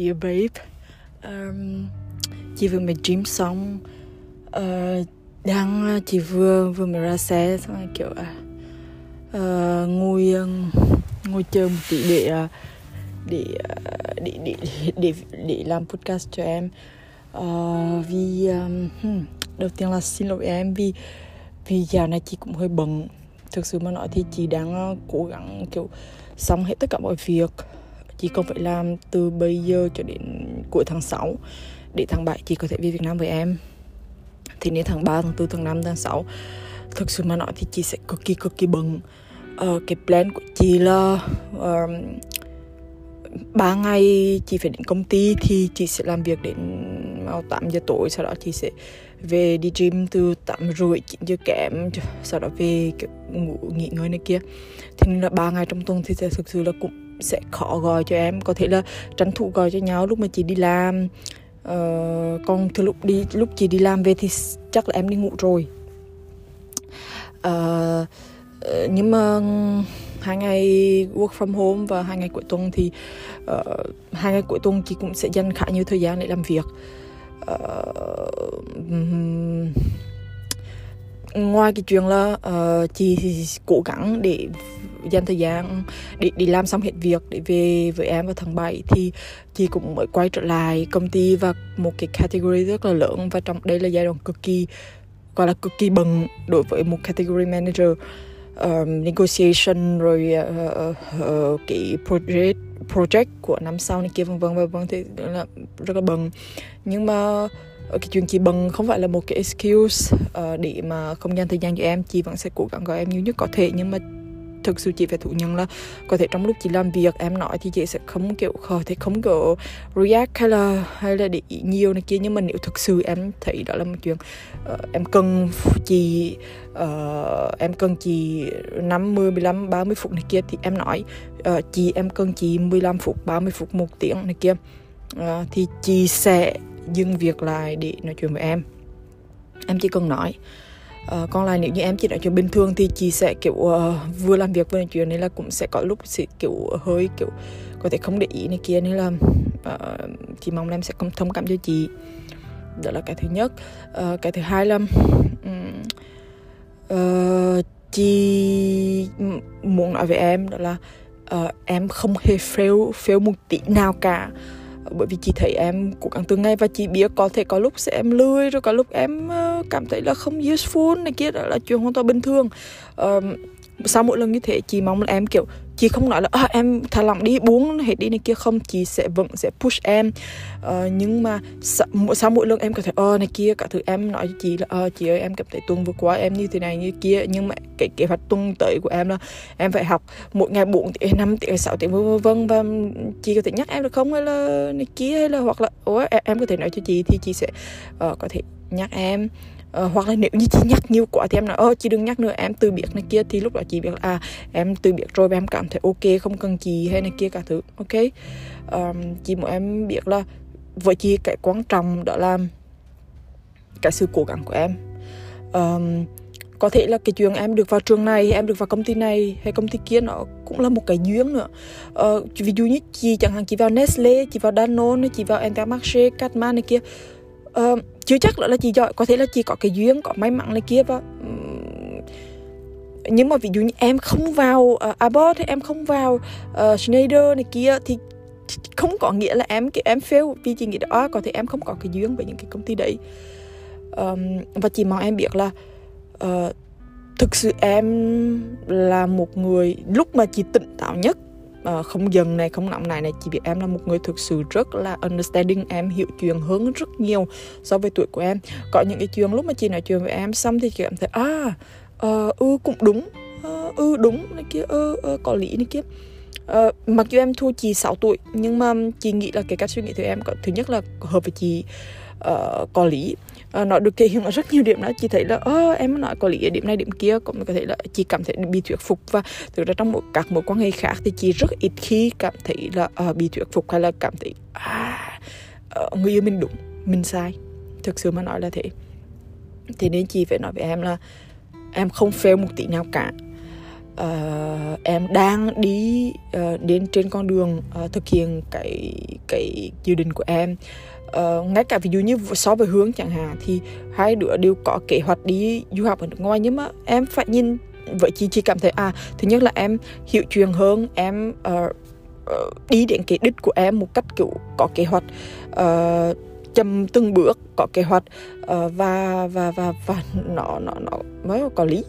Dear babe. Um, Chị vừa mới gym xong. Uh, Đang ờ, chị vừa vừa mới ra xe Xong rồi kiểu uh, ngồi ngồi chờ một tí để để để để để để làm podcast cho em. Uh, vì um, đầu tiên là xin lỗi em vì vì giờ này chị cũng hơi bận. Thực sự mà nói thì chị đang cố gắng kiểu xong hết tất cả mọi việc chị còn phải làm từ bây giờ cho đến cuối tháng 6 để tháng 7 chị có thể về Việt Nam với em. Thì đến tháng 3, tháng 4, tháng 5, tháng 6 thực sự mà nói thì chị sẽ cực kỳ cực kỳ bận. Uh, cái plan của chị là uh, ba ngày chị phải đến công ty thì chị sẽ làm việc đến vào 8 giờ tối sau đó chị sẽ về đi gym từ 8 rưỡi 9 giờ kém sau đó về kiểu ngủ nghỉ ngơi này kia. Thì là ba ngày trong tuần thì sẽ thực sự là cũng sẽ khó gọi cho em. Có thể là tranh thủ gọi cho nhau lúc mà chị đi làm. Ờ, còn từ lúc đi lúc chị đi làm về thì chắc là em đi ngủ rồi. Ờ, ờ, nhưng mà hai ngày work from home và hai ngày cuối tuần thì uh, hai ngày cuối tuần chị cũng sẽ dành khá nhiều thời gian để làm việc. Uh, ngoài cái chuyện là uh, chị cố gắng để dành thời gian để đi làm xong hết việc để về với em vào tháng 7 thì chị cũng mới quay trở lại công ty và một cái category rất là lớn và trong đây là giai đoạn cực kỳ gọi là cực kỳ bận đối với một category manager um, negotiation rồi uh, uh, cái project project của năm sau này kia vân vân và vân thì là rất là bận. Nhưng mà cái chuyện chị bận không phải là một cái excuse uh, để mà không dành thời gian cho em chị vẫn sẽ cố gắng gọi em nhiều nhất có thể nhưng mà thực sự chị phải thú nhận là có thể trong lúc chị làm việc em nói thì chị sẽ không kiểu khó thì không kiểu react hay là hay là để ý nhiều này kia. Nhưng mà nếu thực sự em thấy đó là một chuyện uh, em cần chị uh, em cần chị 50, 15, 30 phút này kia thì em nói uh, chị em cần chị 15 phút, 30 phút, một tiếng này kia uh, thì chị sẽ dừng việc lại để nói chuyện với em. Em chỉ cần nói Ờ, uh, còn lại nếu như em chỉ nói chuyện bình thường thì chị sẽ kiểu uh, vừa làm việc vừa nói chuyện nên là cũng sẽ có lúc sẽ kiểu hơi kiểu có thể không để ý này kia nên là uh, chị mong là em sẽ không thông cảm cho chị. Đó là cái thứ nhất. Uh, cái thứ hai là um, uh, chị muốn nói với em đó là uh, em không hề fail fail một tí nào cả bởi vì chị thấy em cố gắng từng ngày và chị biết có thể có lúc sẽ em lười rồi có lúc em ờ, cảm thấy là không useful này kia đó là chuyện hoàn toàn bình thường. Uh, sau mỗi lần như thế chị mong là em kiểu chị không nói là à, em thả lỏng đi buông hết đi này kia. Không chị sẽ vẫn sẽ push em. Uh, nhưng mà sau, sau mỗi lần em có thể ờ này kia cả thứ em nói cho chị là ờ chị ơi em cảm thấy tuần vừa qua em như thế này như kia. Nhưng mà cái kế hoạch tuần tới của em là em phải học mỗi ngày 4 tiếng 5 tiếng 6 tiếng vân vân và chị có thể nhắc em được không? Hay là này kia hay là hoặc là ủa e-, em có thể nói cho chị thì chị sẽ uh, có thể nhắc em. Ờ, hoặc là nếu như chị nhắc nhiều quá thì em nói ơ chị đừng nhắc nữa em từ biệt này kia. Thì lúc đó chị biết là à em từ biệt rồi và em cảm thấy ok không cần chị hay này kia cả thứ. Ok? Um, chị muốn em biết là với chị cái quan trọng đó là cái sự cố gắng của em. Um, có thể là cái chuyện em được vào trường này em được vào công ty này hay công ty kia nó cũng là một cái duyên nữa. Uh, ví dụ như chị chẳng hạn chị vào Nestle chị vào Danone chị vào Intermarché Catman này kia. Uh, chưa chắc là chị giỏi có thể là chị có cái duyên có may mắn này kia và nhưng mà ví dụ như em không vào uh, Abbott hay em không vào uh, Schneider này kia thì không có nghĩa là em kiểu em fail vì chị nghĩ đó à, có thể em không có cái duyên với những cái công ty đấy. Um, và chị mong em biết là uh, thực sự em là một người lúc mà chị tỉnh táo nhất uh, không dần này không nóng này này chỉ biết em là một người thực sự rất là understanding em hiểu chuyện hướng rất nhiều so với tuổi của em. Có những cái chuyện lúc mà chị nói chuyện với em xong thì chị cảm thấy à uh, ừ cũng đúng uh, ừ đúng này kia ừ, uh, có lý này kia. Uh, mặc dù em thua chị 6 tuổi nhưng mà chị nghĩ là cái cách suy nghĩ của em có thứ nhất là hợp với chị uh, có lý uh, nó được thể hiện ở rất nhiều điểm đó. Chị thấy là ơ em nói có lý ở điểm này điểm kia. Cũng có thể là chị cảm thấy bị thuyết phục. Và thực ra trong một các mối quan hệ khác thì chị rất ít khi cảm thấy là uh, bị thuyết phục hay là cảm thấy à uh, người yêu mình đúng mình sai. Thực sự mà nói là thế. Thế nên chị phải nói với em là em không fail một tí nào cả uh, em đang đi uh, đến trên con đường uh, thực hiện cái cái dự định của em. Uh, ngay cả ví dụ như so với hướng chẳng hạn thì hai đứa đều có kế hoạch đi du học ở nước ngoài nhưng mà em phải nhìn vậy chị chỉ cảm thấy à thứ nhất là em hiểu chuyện hơn em uh, đi đến cái đích của em một cách kiểu có kế hoạch uh, chậm từng bước có kế hoạch uh, và và và và nó nó nó mới có lý.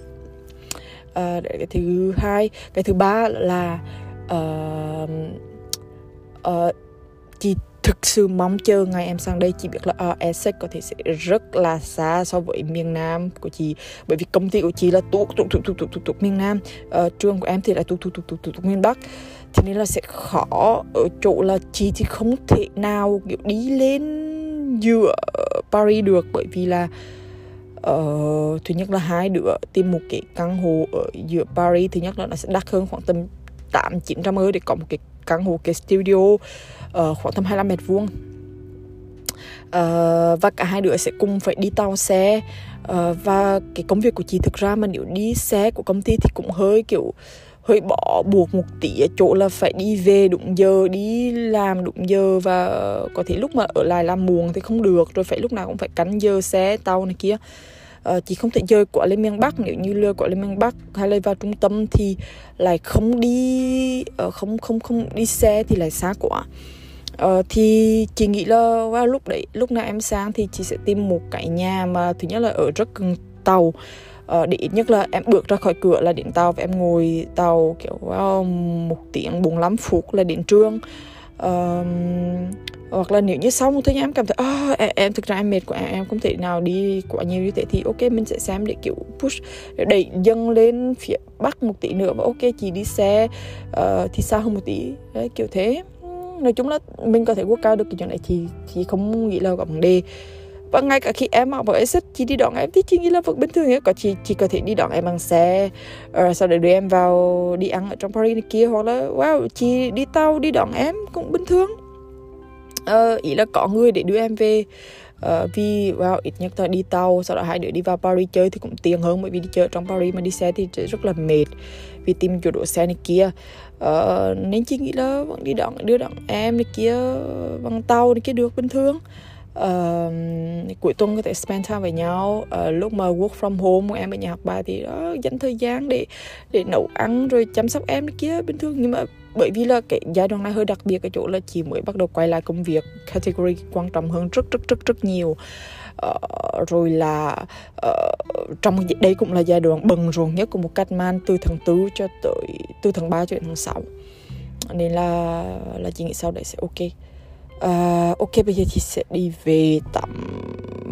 Ờ, uh, cái thứ hai. Cái thứ ba là uh, uh, chị thực sự mong chờ ngày em sang đây. Chị biết là uh, Essex có thể sẽ rất là xa so với miền Nam của chị. Bởi vì công ty của chị là tuột tuột tuột tuột tuột tuột miền Nam. Uh, trường của em thì là tuột tuột tuột tuột tuột miền Bắc. Cho nên là sẽ khó. Ở chỗ là chị thì không thể nào kiểu đi lên giữa Paris được. Bởi vì là uh, Ờ, thứ nhất là hai đứa tìm một cái căn hộ ở giữa Paris. Thứ nhất là nó sẽ đắt hơn khoảng tầm tám chín trăm euro để có một cái căn hộ cái studio uh, khoảng tầm 25 mét vuông. Uh, và cả hai đứa sẽ cùng phải đi tàu xe. Uh, và cái công việc của chị thực ra mà nếu đi xe của công ty thì cũng hơi kiểu hơi bỏ buộc một tí ở chỗ là phải đi về đúng giờ đi làm đúng giờ và có thể lúc mà ở lại làm muộn thì không được rồi phải lúc nào cũng phải cắn giờ xe tàu này kia. Ờ, à, chị không thể chơi quả lên miền Bắc nếu như lừa quả lên miền Bắc hay là vào trung tâm thì lại không đi ờ, không không không đi xe thì lại xa quá. Uh, thì chị nghĩ là wow, lúc đấy lúc nào em sang thì chị sẽ tìm một cái nhà mà thứ nhất là ở rất gần tàu. Uh, để ít nhất là em bước ra khỏi cửa là đến tàu và em ngồi tàu kiểu uh, một tiếng 45 phút là đến trường. Uh, hoặc là nếu như sau một thời gian em cảm thấy oh, em, em thực ra em mệt quá em, em không thể nào đi quá nhiều như thế thì ok mình sẽ xem để kiểu push để đẩy dâng lên phía bắc một tí nữa và ok chỉ đi xe uh, thì xa hơn một tí. Đấy kiểu thế. Nói chung là mình có thể work cao được cái chuyện này thì thì không nghĩ là có vấn đề và ngay cả khi em học ở Essex chị đi đón em thì chị nghĩ là vẫn bình thường ấy. Có chị chị có thể đi đón em bằng xe rồi sau đó đưa em vào đi ăn ở trong Paris này kia hoặc là wow chị đi tàu đi đón em cũng bình thường. Uh, ý là có người để đưa em về. Uh, vì wow ít nhất là đi tàu sau đó hai đứa đi vào Paris chơi thì cũng tiền hơn bởi vì đi chơi trong Paris mà đi xe thì rất là mệt vì tìm chỗ đỗ xe này kia. Uh, nên chị nghĩ là vẫn đi đón đưa đón em này kia bằng tàu này kia được bình thường uh, cuối tuần có thể spend time với nhau. Uh, lúc mà work from home em ở nhà học bài thì đó dành thời gian để để nấu ăn rồi chăm sóc em kia bình thường. Nhưng mà bởi vì là cái giai đoạn này hơi đặc biệt ở chỗ là chị mới bắt đầu quay lại công việc category quan trọng hơn rất rất rất rất nhiều. Uh, rồi là uh, trong đây cũng là giai đoạn bận rộn nhất của một cách man từ tháng tư cho tới từ tháng 3 cho đến tháng 6 nên là là chị nghĩ sau đấy sẽ ok uh, ok bây giờ chị sẽ đi về tắm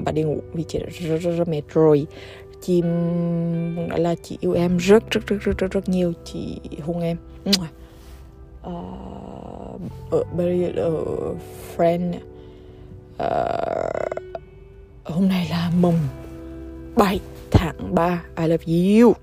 và đi ngủ. Vì chị rất rất, rất mệt rồi. Chị nói là chị yêu em rất rất rất rất rất, rất nhiều. Chị hôn em. Uh, ở bây ở friend uh, hôm nay là mùng 7 tháng 3 I love you.